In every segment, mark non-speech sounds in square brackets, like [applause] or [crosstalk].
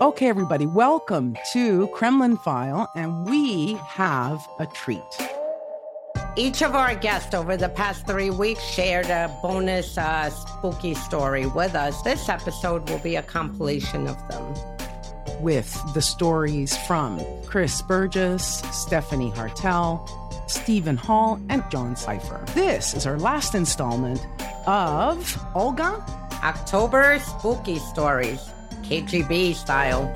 Okay, everybody, welcome to Kremlin File, and we have a treat. Each of our guests over the past three weeks shared a bonus uh, spooky story with us. This episode will be a compilation of them. With the stories from Chris Burgess, Stephanie Hartel, Steven Hall, and John Sipher. This is our last installment of Olga October Spooky Stories, KGB style.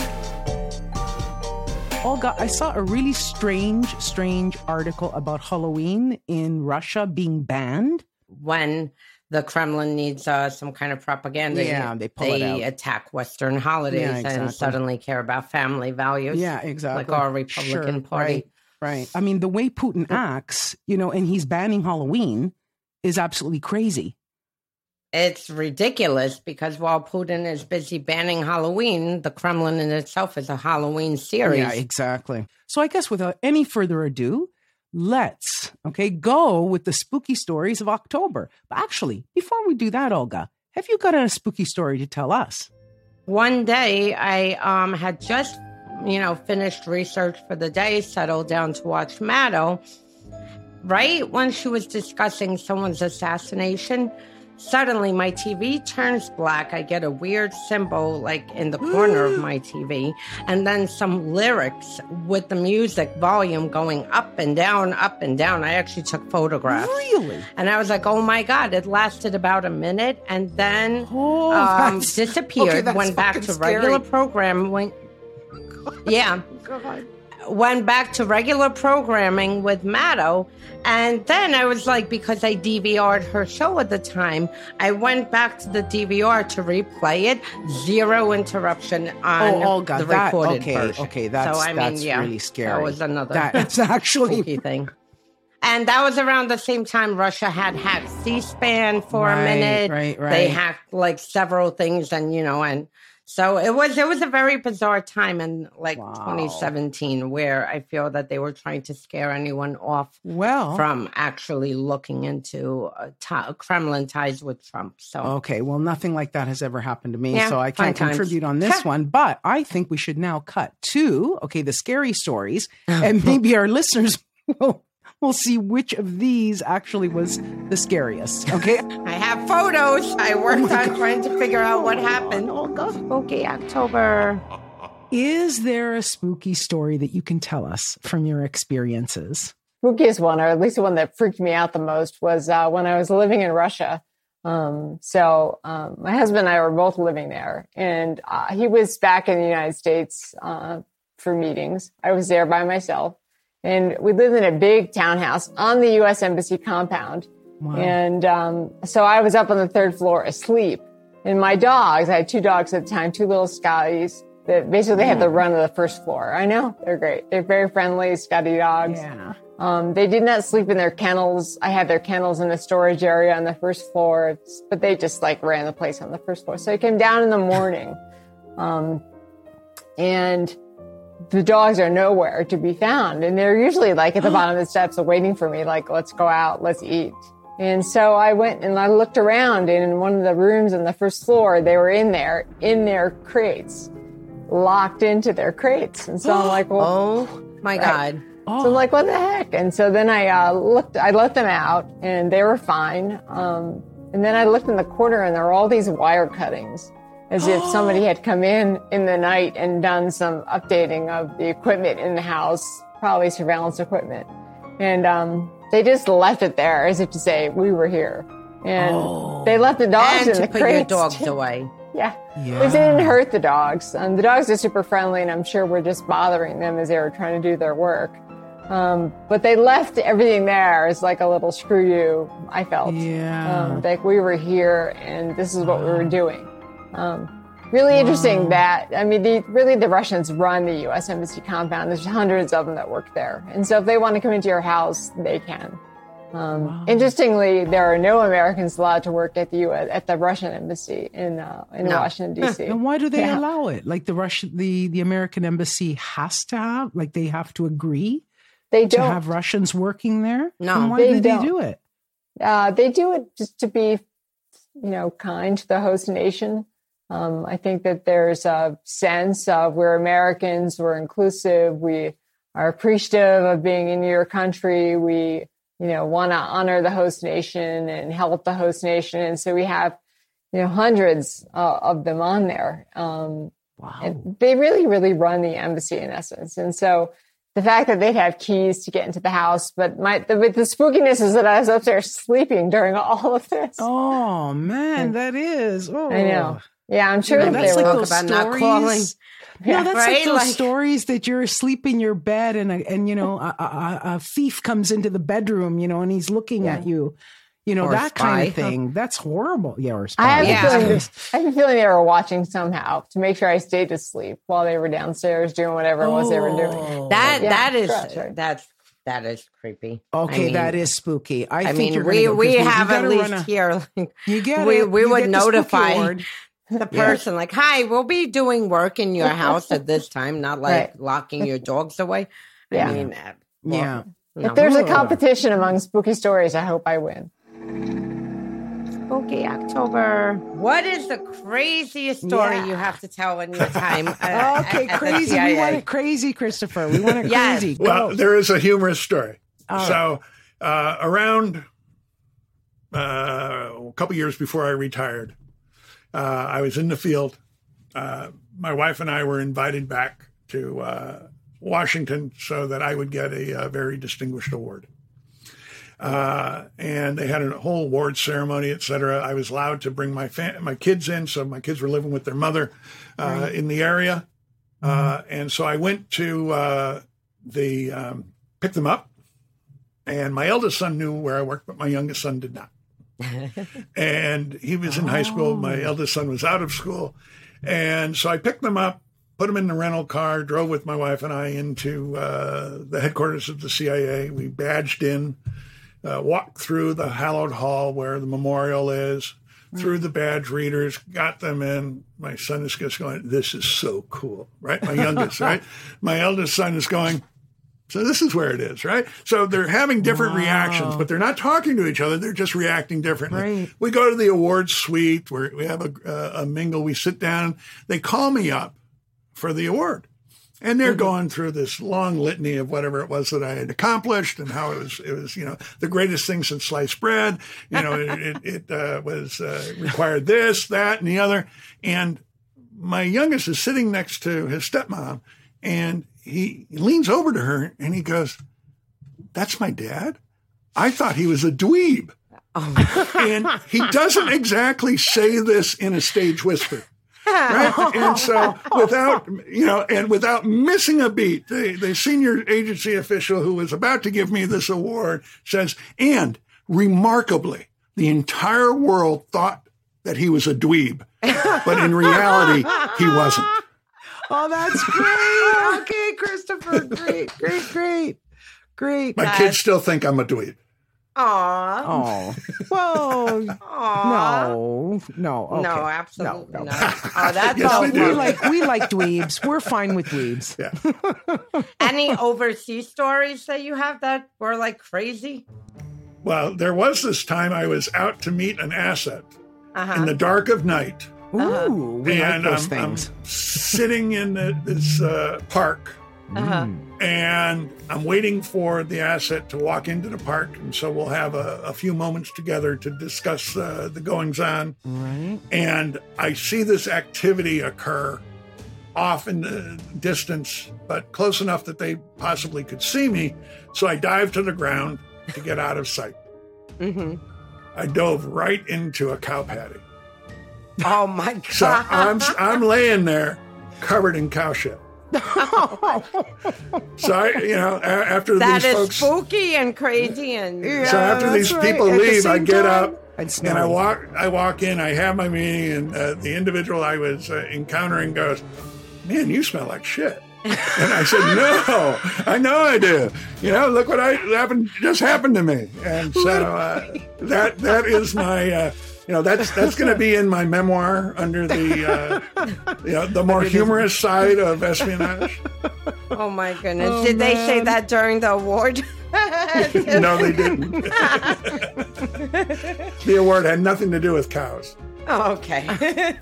Olga, I saw a really strange, strange article about Halloween in Russia being banned. When the Kremlin needs uh, some kind of propaganda, Yeah, they pull it they out. attack Western holidays Yeah, and suddenly care about family values. Yeah, exactly. Like our Republican Sure, Party. Right, right. I mean, the way Putin acts, you know, and he's banning Halloween is absolutely crazy. It's ridiculous because while Putin is busy banning Halloween, the Kremlin in itself is a Halloween series. Yeah, exactly. So I guess without any further ado, let's okay go with the spooky stories of October. But actually, before we do that, Olga, have you got a spooky story to tell us? One day, I um, had just, you know, finished research for the day, settled down to watch Maddow. Right when she was discussing someone's assassination, suddenly my TV turns black. I get a weird symbol, like in the corner of my TV, and then some lyrics with the music volume going up and down, up and down. I actually took photographs. Really? And I was like, oh my God, it lasted about a minute and then Oh, um, disappeared, okay, went back to scary. regular program. Went, [laughs] yeah, God. Went back to regular programming with Maddow. And then I was like, because I DVR'd her show at the time, I went back to the DVR to replay it. Zero interruption on Oh, Olga, the that- recorded okay, version. okay, that's- so, I that's mean, yeah, really scary. That was another That's [laughs] actually thing. And that was around the same time Russia had hacked C-SPAN for Right, a minute. right, right. They hacked like several things, and you know, and so it was it was a very bizarre time in like Wow. 2017 where I feel that they were trying to scare anyone off well. from actually looking into uh, ti- Kremlin ties with Trump. So Okay, well, nothing like that has ever happened to me, Yeah, so I can't times. contribute on this [laughs] one. But I think we should now cut to okay the scary stories, and maybe our listeners [laughs] will will see which of these actually was the scariest. Okay, [laughs] I have photos. I worked Oh on God. trying to figure out what happened. Oh, God. Spooky October. is there a spooky story that you can tell us from your experiences? spookiest one, or at least the one that freaked me out the most, was uh, when I was living in Russia. Um, so um, my husband and I were both living there, and uh, he was back in the United States uh, for meetings. I was there by myself, and we lived in a big townhouse on the U.S. Embassy compound. Wow. And um, so I was up on the third floor asleep. And my dogs, I had two dogs at the time, two little Scotties that basically had the run of the first floor. I know they're great. They're very friendly, Scotty dogs. yeah. Um, they did not sleep in their kennels. I had their kennels in the storage area on the first floor, but they just like ran the place on the first floor. So I came down in the morning, [laughs] um, and the dogs are nowhere to be found. And they're usually like at the [gasps] bottom of the steps waiting for me, like, let's go out, let's eat. And so I went and I looked around and in one of the rooms on the first floor, they were in there, in their crates, locked into their crates. And so I'm [gasps] like, well, Oh my God. Oh, so I'm like, what the heck? And so then I uh, looked, I let them out and they were fine. Um, and then I looked in the corner and there were all these wire cuttings as if somebody had come in in the night and done some updating of the equipment in the house, probably surveillance equipment. And um, they just left it there as if to say, we were here. And Oh. they left the dogs and in to the put your dogs [laughs] away. Yeah. Yeah. Which didn't hurt the dogs. Um, the dogs are super friendly, and I'm sure we're just bothering them as they were trying to do their work. Um, but they left everything there as like a little screw you, I felt. Yeah. Um, like we were here and this is what we were doing. Um, really interesting that, I mean, the, really the Russians run the U.S. Embassy compound. There's hundreds of them that work there. And so if they want to come into your house, they can. Um, Interestingly, there are no Americans allowed to work at the U.S. at the Russian embassy in uh, in No. Washington D.C. And why do they Yeah. allow it? Like the Russian, the the American embassy has to have, like they have to agree They to don't. have Russians working there. No, Then why they do they do it? Uh, they do it just to be, you know, kind to the host nation. Um, I think that there's a sense of we're Americans, we're inclusive, we are appreciative of being in your country. We, you know, want to honor the host nation and help the host nation. And so we have, you know, hundreds uh, of them on there. Um, wow. And they really, really run the embassy in essence. And so the fact that they'd have keys to get into the house, but my the, the spookiness is that I was up there sleeping during all of this. Oh man, that is. Oh. I know. Yeah, I'm sure you know, that's they like were those stories. Not calling. [laughs] Yeah, no, that's right? like those like, stories that you're asleep in your bed and a, and you know a, a, a, thief comes into the bedroom, you know, and he's looking yeah. at you. You know, or that spy. kind of thing. That's horrible. Yeah, or spy. I have, yeah. a feeling, I have a feeling they were watching somehow to make sure I stayed asleep while they were downstairs doing whatever it was they were doing. Oh. That yeah, that is right. that's that is creepy. Okay, I mean, that is spooky. I, I mean, we we have at least a, here. Like, you get we it. we you would notify the [laughs] person yeah. like, "Hi, we'll be doing work in your [laughs] house at this time," not like right. locking your dogs away. Yeah. I mean, uh, well, yeah. If there's a competition among spooky stories, I hope I win. Spooky October. What is the craziest story yeah. you have to tell in your time? [laughs] Uh, okay, at, crazy. we want it crazy, Christopher. We want it yes. crazy. Well, there is a humorous story. so, uh, around uh, a couple years before I retired, I was in the field. Uh, my wife and I were invited back to uh, Washington so that I would get a, a very distinguished award. Uh, and they had a whole award ceremony, et cetera. I was allowed to bring my fam- my kids in, so my kids were living with their mother uh, right. in the area, uh, mm-hmm. and so I went to uh, the um, pick them up. And my eldest son knew where I worked, but my youngest son did not. [laughs] and he was in oh. high school. My oh. eldest son was out of school, and so I picked them up put them in the rental car, drove with my wife and I into uh, the headquarters of the CIA. We badged in, uh, walked through the hallowed hall where the memorial is, through the badge readers, got them in. My son is just going, This is so cool, right? My youngest, [laughs] right? My eldest son is going, so this is where it is, right? So they're having different wow. reactions, but they're not talking to each other. They're just reacting differently. Right. We go to the awards suite where we have a, uh, a mingle. We sit down. They call me up for the award. And they're mm-hmm. going through this long litany of whatever it was that I had accomplished and how it was, it was, you know, the greatest thing since sliced bread. You know, it, it, it uh, was uh, required this, that, and the other. And my youngest is sitting next to his stepmom, and he leans over to her and he goes, "That's my dad. I thought he was a dweeb." Oh. and he doesn't exactly say this in a stage whisper right? and so without, you know, and without missing a beat, the, the senior agency official who was about to give me this award says, and remarkably, the entire world thought that he was a dweeb, but in reality, he wasn't. Oh, that's great. [laughs] okay, Christopher. Great, great, great. Great. My kids still think I'm a dweeb. Aw. Oh. Well, no. No. Okay. No, absolutely no, no. not. [laughs] Oh, that's yes, all. We like we like dweebs. We're fine with dweebs. Yeah. [laughs] Any overseas stories that you have that were like crazy? Well, there was this time I was out to meet an asset uh-huh. in the dark of night. Ooh, uh-huh. we and like those I'm, things. I'm sitting in the, this uh, park uh-huh. And I'm waiting for the asset to walk into the park. And so we'll have a, a few moments together to discuss uh, the goings on. Right. And I see this activity occur off in the distance, but close enough that they possibly could see me. So I dive to the ground to get out of sight. Mm-hmm. I dove right into a cow patty. [laughs] Oh my God. So I'm, I'm laying there covered in cow shit. [laughs] so I, you know, after that these is folks, spooky and crazy, and yeah, so after these right. people At leave, I get time, up and I walk. I walk in. I have my meeting, and uh, the individual I was uh, encountering goes, "Man, you smell like shit." and I said, "No, I know I do. You know, look what I happened just happened to me." And so uh, that that is my uh, you know that's that's going to be in my memoir under the uh, you know, the more humorous side of espionage. Oh my goodness! Oh, Did man. they say that during the award? [laughs] no, they didn't. [laughs] the award had nothing to do with cows. Oh, okay. [laughs]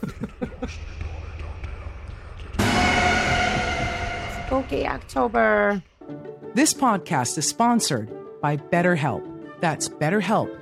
Spooky October. This podcast is sponsored by BetterHelp. That's BetterHelp,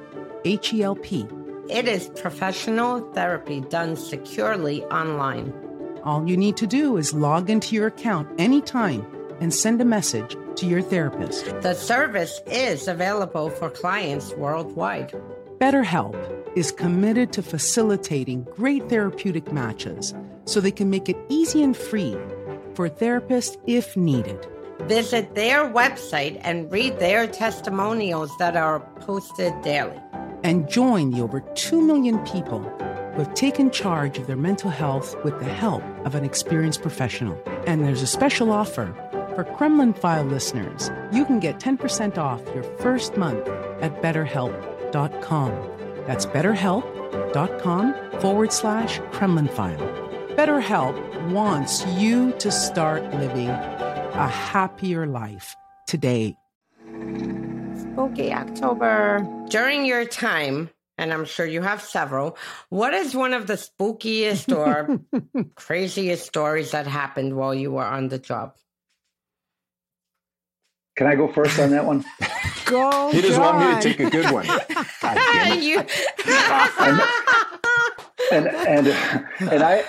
H E L P it is professional therapy done securely online. All you need to do is log into your account anytime and send a message to your therapist. The service is available for clients worldwide. BetterHelp is committed to facilitating great therapeutic matches so they can make it easy and free for therapists if needed. Visit their website and read their testimonials that are posted daily. And join the over 2 million people who have taken charge of their mental health with the help of an experienced professional. And there's a special offer for Kremlin File listeners. You can get 10% off your first month at betterhelp.com. That's betterhelp.com forward slash Kremlin File. BetterHelp wants you to start living a happier life today. Spooky October. During your time, and I'm sure you have several, what is one of the spookiest or [laughs] craziest stories that happened while you were on the job? Can I go first on that one? [laughs] Go. He doesn't want me to take a good one. God damn it. [laughs] you, and and and I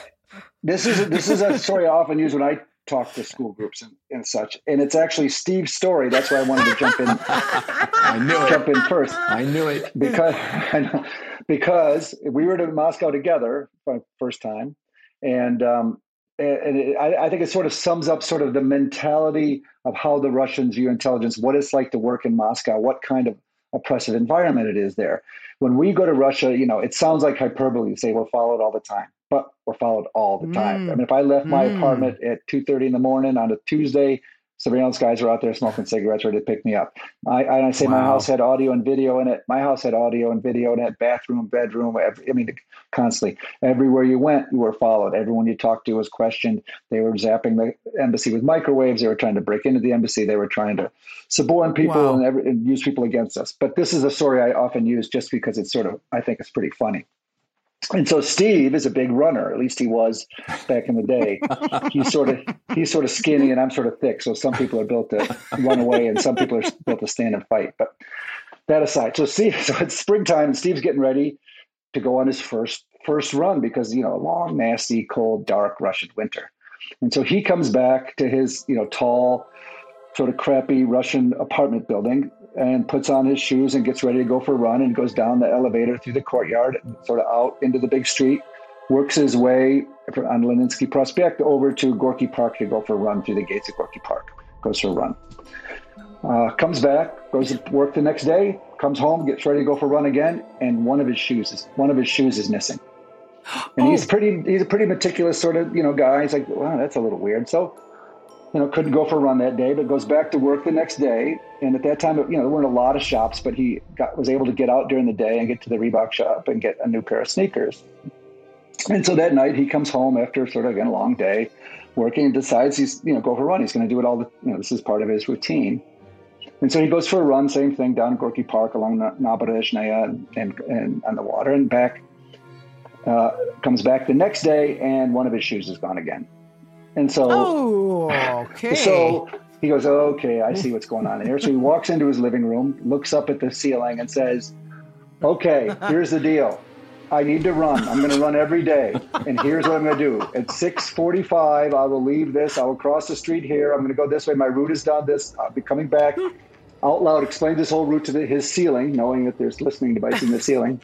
this is this is a story I often use when I talk to school groups and, and such. And it's actually Steve's story. That's why I wanted to jump in [laughs] I knew jump it. in first I knew it. because [laughs] because we were to Moscow together for the first time, and um, and it, I, I think it sort of sums up sort of the mentality of how the Russians view intelligence, what it's like to work in Moscow, what kind of oppressive environment it is there. When we go to Russia, you know, it sounds like hyperbole to say we're followed all the time, we're followed all the time. Mm. I mean, if I left my Mm. apartment at two thirty in the morning on a Tuesday, surveillance guys were out there smoking cigarettes ready to pick me up. I, I say my house had audio and video in it. My house had audio and video in it, bathroom, bedroom. Every, I mean, constantly. Everywhere you went, you were followed. Everyone you talked to was questioned. They were zapping the embassy with microwaves. They were trying to break into the embassy. They were trying to suborn people Wow. and, every, and use people against us. But this is a story I often use just because it's sort of, I think it's pretty funny. And so Steve is a big runner. At least he was back in the day. He's sort of he's sort of skinny, and I'm sort of thick. So some people are built to run away, and some people are built to stand and fight. But that aside, so Steve, [laughs] so it's springtime, and Steve's getting ready to go on his first first run because you know a long, nasty, cold, dark Russian winter. And so he comes back to his you know tall, sort of crappy Russian apartment building and puts on his shoes and gets ready to go for a run and goes down the elevator through the courtyard sort of out into the big street, works his way on Leninsky Prospect over to Gorky Park to go for a run through the gates of Gorky Park. Goes for a run. Uh, comes back, goes to work the next day, comes home, gets ready to go for a run again, and one of his shoes is one of his shoes is missing. And he's [gasps] pretty he's a pretty meticulous sort of, you know, guy. He's like, wow, that's a little weird. So you know, couldn't go for a run that day, but goes back to work the next day. And at that time, you know, there weren't a lot of shops, but he got, was able to get out during the day and get to the Reebok shop and get a new pair of sneakers. And so that night he comes home after sort of again, a long day working and decides he's, you know, go for a run. He's going to do it all the, you know, this is part of his routine. And so he goes for a run, same thing down Gorky Park along Naberezhnaya and, and, and on the water and back, uh, comes back the next day and one of his shoes is gone again. And so Oh, [laughs] okay. so he goes, okay, I see what's going on here. So he walks into his living room, looks up at the ceiling, and says, okay, [laughs] here's the deal. I need to run. I'm going to run every day. And here's what I'm going to do. At 645, I will leave this. I will cross the street here. I'm going to go this way. My route is down this. I'll be coming back. [laughs] Out loud, explain this whole route to the, his ceiling, knowing that there's listening device in the ceiling.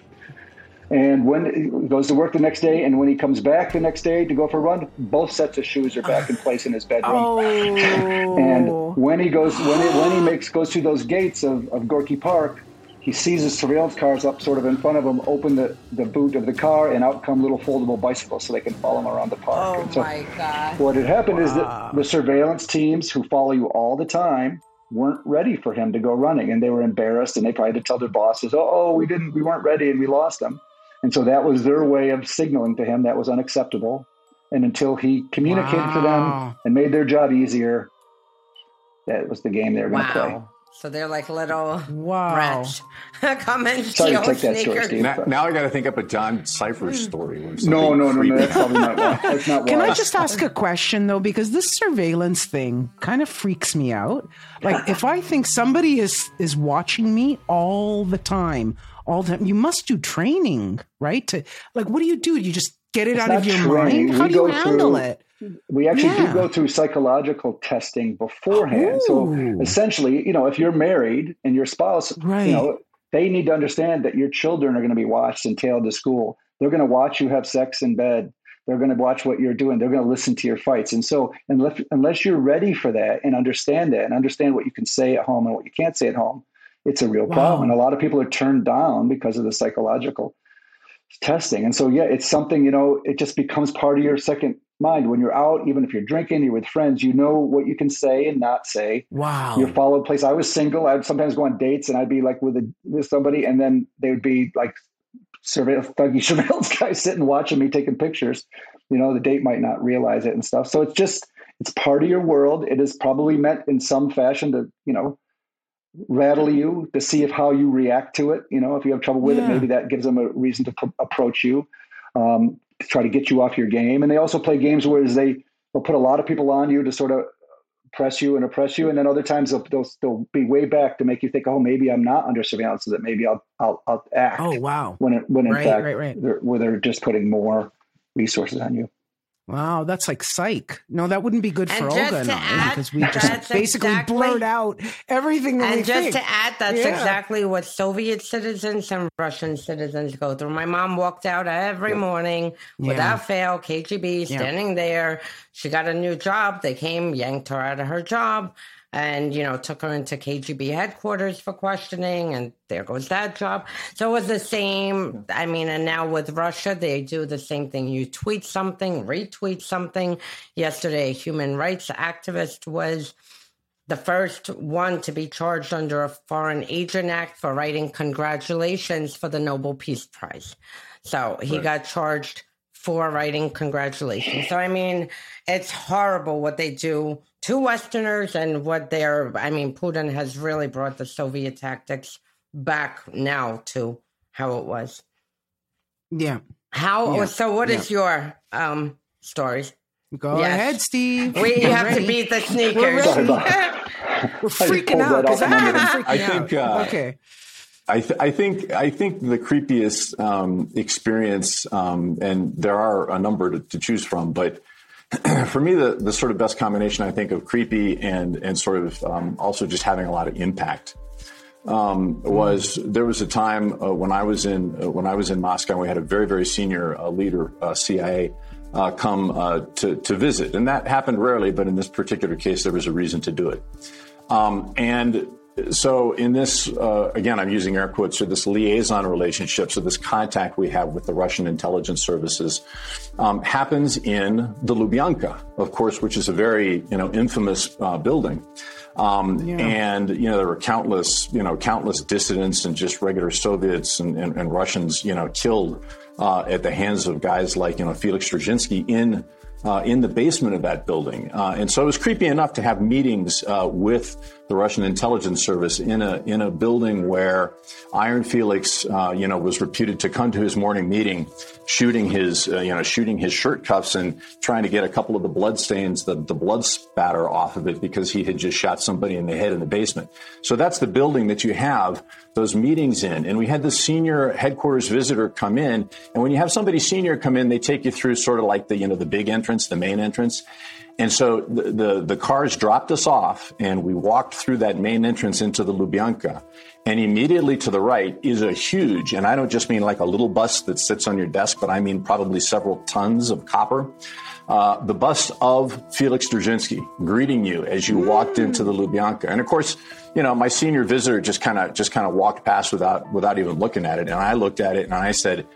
And when he goes to work the next day, and when he comes back the next day to go for a run, both sets of shoes are back in [sighs] place in his bedroom. oh. [laughs] And when he goes, when he, when he makes goes through those gates of, of Gorky Park, he sees the surveillance cars up sort of in front of him. Open the, the boot of the car, and out come little foldable bicycles, so they can follow him around the park. oh and so my God. what had happened is that the surveillance teams who follow you all the time weren't ready for him to go running, and they were embarrassed, and they probably had to tell their bosses, "Oh, oh, we didn't, we weren't ready, and we lost him." And so that was their way of signaling to him that was unacceptable. And until he communicated to them and made their job easier, that was the game they were going to play. So they're like little Wow. rats. [laughs] Come and Sorry to steal take that story. Steve. Now, now I got to think up a John Sipher hmm. story. No, no, no, no. That's probably not. That's not Can. I just ask a question though? Because this surveillance thing kind of freaks me out. Like if I think somebody is is watching me all the time, all the time, you must do training, right? To like, what do you do? You just get it It's out of your training. mind. How We do you handle through- it? We actually Yeah. do go through psychological testing beforehand. Ooh. So essentially, you know, if you're married and your spouse, Right. you know, they need to understand that your children are going to be watched and tailed to school. They're going to watch you have sex in bed. They're going to watch what you're doing. They're going to listen to your fights. And so, unless unless you're ready for that and understand that and understand what you can say at home and what you can't say at home, it's a real Wow. problem. And a lot of people are turned down because of the psychological testing. And so, yeah, it's something, you know, it just becomes part of your second mind. When you're out, even if you're drinking, you're with friends, you know what you can say and not say. Wow. You're followed place. I was single. I'd sometimes go on dates and I'd be like with a, with somebody, and then they would be like surveillance, thuggy [laughs] surveillance guys sitting watching me taking pictures. You know, the date might not realize it and stuff. So it's just it's part of your world. It is probably meant in some fashion to, you know, rattle you to see if how you react to it. You know, if you have trouble with Yeah. it, maybe that gives them a reason to pro- approach you, um, to try to get you off your game. And they also play games where they will put a lot of people on you to sort of press you and oppress you, and then other times they'll, they'll they'll be way back to make you think, oh, maybe I'm not under surveillance, so that maybe I'll I'll, I'll act. Oh wow. When it, when in Right, fact right, right. They're, where they're just putting more resources on you. Wow, that's like psych. No, that wouldn't be good for And Olga just and I because we just basically exactly- blurred out everything that we And just think. to add, that's Yeah. exactly what Soviet citizens and Russian citizens go through. My mom walked out every morning Yeah. without fail, KGB Yeah. standing there. She got a new job. They came, yanked her out of her job, and you know took her into KGB headquarters for questioning. And there goes that job. So it was the same. I mean, and now with Russia, they do the same thing. You tweet something, retweet something. Yesterday, a human rights activist was the first one to be charged under a Foreign Agent Act for writing congratulations for the Nobel Peace Prize. So he got charged for writing congratulations. So, I mean, it's horrible what they do to Westerners and what they're, I mean, Putin has really brought the Soviet tactics back now to how it was. yeah. How, Yeah. so what is your um stories? Go Yes. ahead, Steve. We We're have to beat the sneakers. ready. Sorry about We're freaking out because I from under haven't freaking I think, out. uh, okay. I, th- I think I think the creepiest um, experience, um, and there are a number to, to choose from, but [clears throat] for me, the, the sort of best combination I think of creepy and and sort of um, also just having a lot of impact um, was there was a time uh, when I was in uh, when I was in Moscow. We had a very very senior uh, leader, uh, CIA, uh, come uh, to to visit, and that happened rarely, but in this particular case, there was a reason to do it. Um, and so, in this, uh, again, I'm using air quotes here, this liaison relationship, so this contact we have with the Russian intelligence services um, happens in the Lubyanka, of course, which is a very, you know, infamous uh, building. Um, And, you know, there were countless, you know, countless dissidents and just regular Soviets and, and, and Russians, you know, killed uh, at the hands of guys like, you know, Felix Dzerzhinsky in uh, in the basement of that building. Uh, and so it was creepy enough to have meetings uh, with the Russian intelligence service in a in a building where Iron Felix, uh, you know, was reputed to come to his morning meeting, shooting his uh, you know shooting his shirt cuffs and trying to get a couple of the blood stains, the the blood spatter off of it because he had just shot somebody in the head in the basement. So that's the building that you have those meetings in. And we had the senior headquarters visitor come in, and when you have somebody senior come in, they take you through sort of like the you know the big entrance, the main entrance. And so the, the, the cars dropped us off and we walked through that main entrance into the Lubyanka. And immediately to the right is a huge, and I don't just mean like a little bust that sits on your desk, but I mean probably several tons of copper. Uh, the bust of Felix Dzerzhinsky greeting you as you walked into the Lubyanka. And of course, you know, my senior visitor just kind of just kind of walked past without without even looking at it. And I looked at it and I said,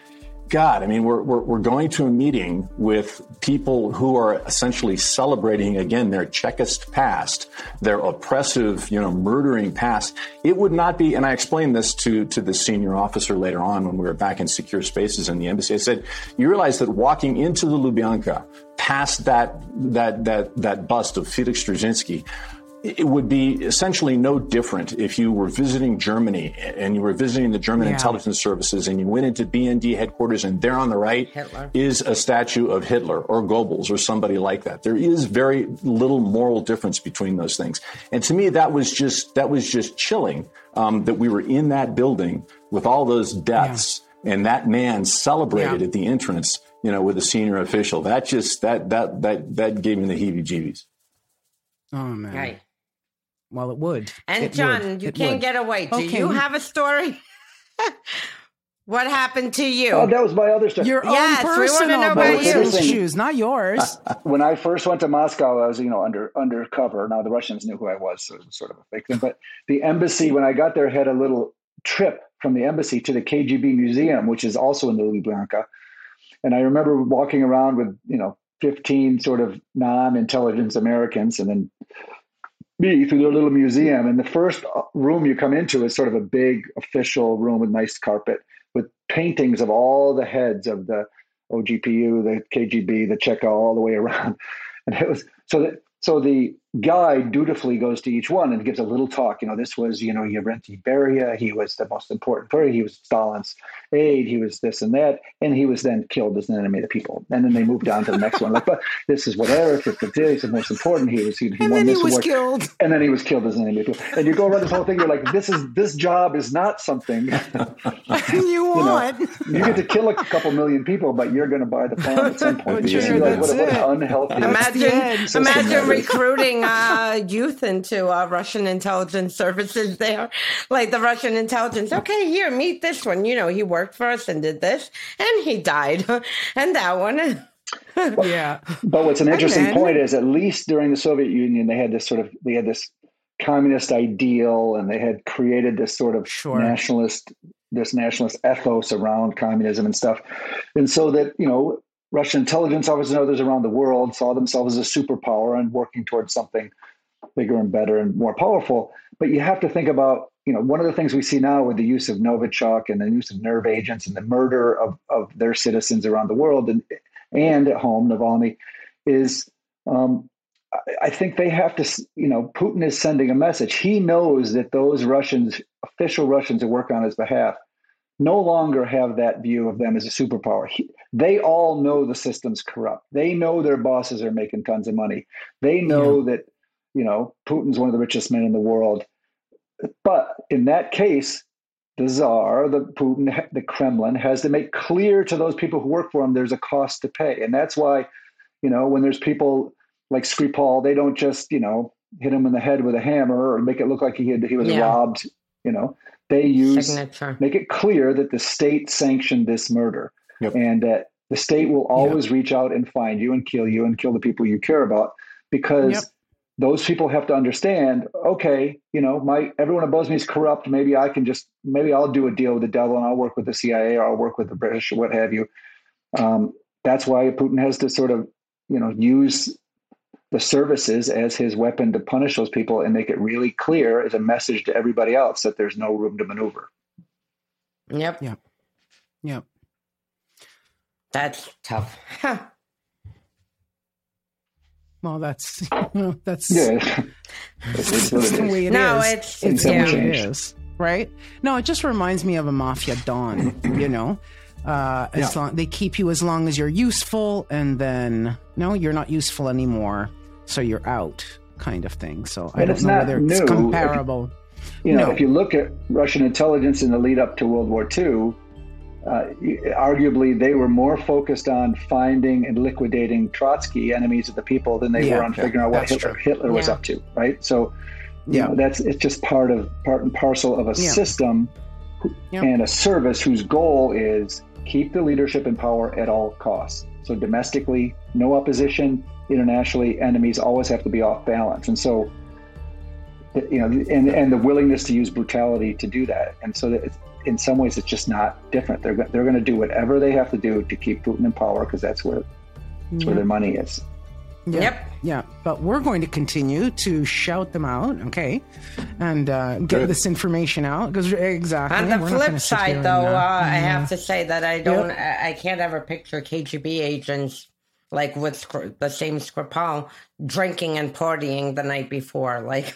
God, I mean, we're, we're, we're going to a meeting with people who are essentially celebrating again their Chekist past, their oppressive, you know, murdering past. It would not be, and I explained this to, to the senior officer later on when we were back in secure spaces in the embassy. I said, you realize that walking into the Lubyanka, past that, that, that, that bust of Felix Dzerzhinsky, it would be essentially no different if you were visiting Germany and you were visiting the German Yeah. intelligence services and you went into BND headquarters and there on the right Hitler. is a statue of Hitler or Goebbels or somebody like that. There is very little moral difference between those things. And to me, that was just, that was just chilling um, that we were in that building with all those deaths and that man celebrated Yeah. at the entrance, you know, with a senior official. That just, that, that, that, that gave me the heebie jeebies. Oh man. Right. Well, it would. And It John, would. you It can't would. get away. Do Okay. you have a story? [laughs] what happened to you? Oh, that was my other story. your Yes, we own wanna personal know about you. shoes, not yours. [laughs] when I first went to Moscow, I was, you know, under undercover. Now the Russians knew who I was, so it was sort of a fake thing. But the embassy, when I got there, had a little trip from the embassy to the KGB museum, which is also in the Lubyanka. And I remember walking around with, you know, 15 sort of non-intelligence Americans, and then through their little museum. And the first uh, room you come into is sort of a big official room with nice carpet, with paintings of all the heads of the OGPU, the KGB, the Cheka, all the way [laughs] around. And it was so that so the guide dutifully goes to each one and gives a little talk. You know, this was, you know, Lavrenti Beria. He was the most important person. He was Stalin's aide. He was this and that. And he was then killed as an enemy of the people. And then they moved on to the next one. Like, [laughs] but this is what Eric is the most important. He was he, he won then he this was award killed. and then he was killed as an enemy. of the people. And you go around this whole thing. You're like, this is this job is not something [laughs] you want? you get to kill a couple million people, but you're going to buy the farm at some point. [laughs] You see, like, what, what an unhealthy. That's the end. Imagine, imagine that is. uh, youth into uh, Russian intelligence services there. Like the Russian intelligence, okay, here, meet this one. You know, he worked for us and did this, and he died. [laughs] and that one. Yeah. But what's an interesting then- point is, at least during the Soviet Union, they had this sort of they had this communist ideal, and they had created this sort of Sure. nationalist this nationalist ethos around communism and stuff, and so that you know. Russian intelligence officers and others around the world saw themselves as a superpower and working towards something bigger and better and more powerful. But you have to think about, you know, one of the things we see now with the use of Novichok and the use of nerve agents and the murder of, of their citizens around the world and and at home, Navalny, is um, I- think they have to, you know, Putin is sending a message. He knows that those Russians, official Russians who work on his behalf, no longer have that view of them as a superpower. He, they all know the system's corrupt. They know their bosses are making tons of money. They know that, you know, Putin's one of the richest men in the world. But in that case, the czar, the Putin, the Kremlin has to make clear to those people who work for him there's a cost to pay, and that's why, you know, when there's people like Skripal, they don't just you know hit him in the head with a hammer or make it look like he had he was Yeah. robbed. You know, they use Signature. make it clear that the state sanctioned this murder Yep. and that the state will always reach out and find you and kill you and kill the people you care about because Yep. those people have to understand okay you know my everyone above me is corrupt maybe i can just maybe i'll do a deal with the devil and i'll work with the cia or i'll work with the british or what have you um, that's why putin has to sort of you know use the services as his weapon to punish those people and make it really clear as a message to everybody else that there's no room to maneuver Yep. Yep. Yep. That's tough. Huh. Well, that's you [laughs] know, that's yeah [laughs] it's, it's that's the way it No, is. it's- it's it's the way never it changed. is, right? No, it just reminds me of a mafia don. [clears throat] you know, uh, as Yeah. long they keep you as long as you're useful, and then no, you're not useful anymore, so you're out, kind of thing. So I don't know not whether it's new. comparable. You know, No. if you look at Russian intelligence in the lead up to World War II, uh, arguably they were more focused on finding and liquidating Trotsky, enemies of the people, than they Yeah, were on yeah, figuring out what Hitler. Hitler was up to, right? So, Yeah. know, that's it's just part of part and parcel of a Yeah. system and a service whose goal is keep the leadership in power at all costs. So domestically, no opposition. Internationally, enemies always have to be off balance, and so you know, and and the willingness to use brutality to do that. And so that it's, in some ways, it's just not different. They're they're going to do whatever they have to do to keep Putin in power because that's where that's where their money is. Yeah. Yep. Yeah, but we're going to continue to shout them out, okay, and uh, get Good. this information out because exactly. On the we're flip side, though, and, uh, uh, I have to say that I don't, I I can't ever picture KGB agents like with the same Skripal drinking and partying the night before. [laughs] Like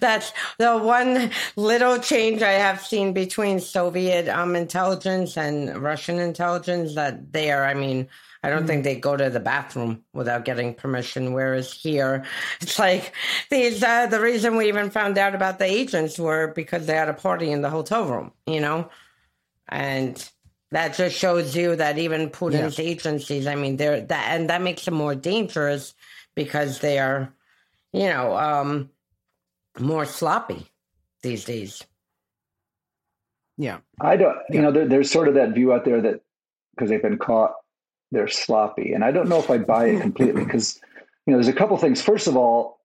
that's the one little change I have seen between Soviet um, intelligence and Russian intelligence that there, I mean, I don't think they go to the bathroom without getting permission. Whereas here, it's like these. Uh, the reason we even found out about the agents were because they had a party in the hotel room, you know, and that just shows you that even Putin's yeah. agencies. I mean, they're that, and that makes them more dangerous because they are, you know, um, more sloppy these days. Yeah, I don't. You know, there, there's sort of that view out there that because they've been caught they're sloppy. And I don't know if I buy it completely because, you know, there's a couple things. First of all,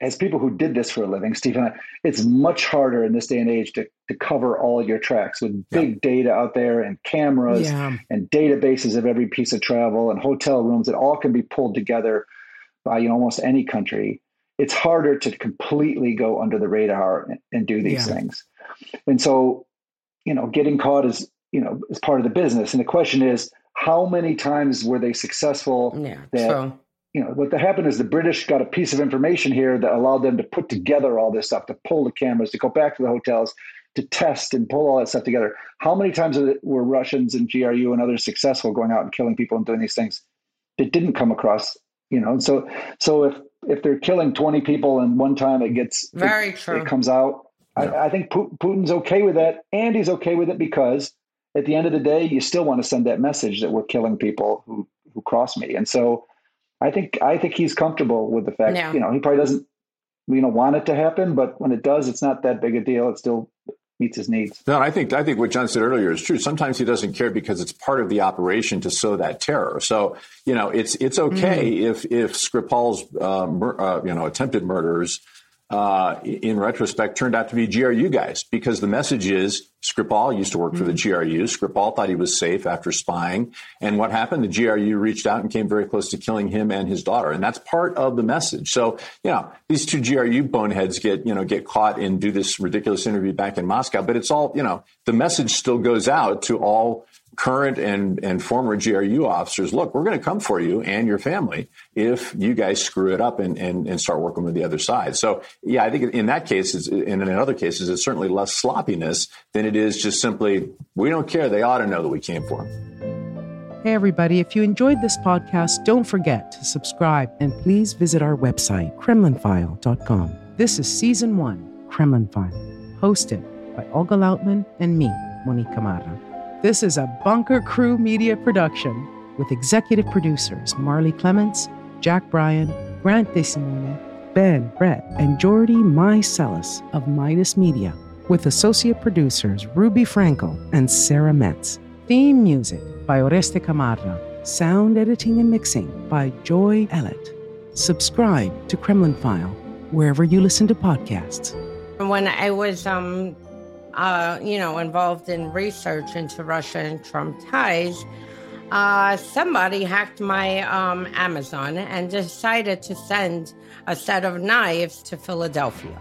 as people who did this for a living, Stephen, it's much harder in this day and age to, to cover all your tracks with big yeah. data out there and cameras yeah. and databases of every piece of travel and hotel rooms that all can be pulled together by you know almost any country. It's harder to completely go under the radar and, and do these yeah. things. And so, you know, getting caught is, you know, is part of the business. And the question is, how many times were they successful? Yeah. That, so. You know, what happened is the British got a piece of information here that allowed them to put together all this stuff, to pull the cameras, to go back to the hotels, to test and pull all that stuff together. How many times were Russians and GRU and others successful going out and killing people and doing these things that didn't come across? You know, and so so if if they're killing twenty people and one time it gets very it, true, it comes out. Yeah. I, I think Putin's okay with that, and he's okay with it because at the end of the day, you still want to send that message that we're killing people who who cross me. And so I think I think he's comfortable with the fact, yeah. you know, he probably doesn't you know want it to happen, but when it does, it's not that big a deal. It still meets his needs. No, I think I think what John said earlier is true. Sometimes he doesn't care because it's part of the operation to sow that terror. So you know, it's it's okay mm. if if Skripal's uh, mur- uh, you know attempted murders uh, in retrospect, turned out to be GRU guys because the message is Skripal used to work for the mm-hmm. GRU. Skripal thought he was safe after spying. And what happened? The GRU reached out and came very close to killing him and his daughter. And that's part of the message. So, you know, these two GRU boneheads get, you know, get caught and do this ridiculous interview back in Moscow. But it's all, you know, the message still goes out to all current and, and former GRU officers, look, we're going to come for you and your family if you guys screw it up and, and, and start working with the other side. So, yeah, I think in that case, and in other cases, it's certainly less sloppiness than it is just simply, we don't care. They ought to know that we came for them. Hey, everybody, if you enjoyed this podcast, don't forget to subscribe and please visit our website, KremlinFile.com. This is season one, Kremlin File, hosted by Olga Lautman and me, Monique Camarra. This is a Bunker Crew Media production with executive producers Marley Clements, Jack Bryan, Grant DeSimone, Ben Brett, and Jordy Mycelis of Midas Media, with associate producers Ruby Frankel and Sarah Metz. Theme music by Oreste Camarra. Sound editing and mixing by Joy Ellett. Subscribe to Kremlin File wherever you listen to podcasts. When I was um, uh, you know, involved in research into Russia and Trump ties, uh, somebody hacked my um, Amazon and decided to send a set of knives to Philadelphia.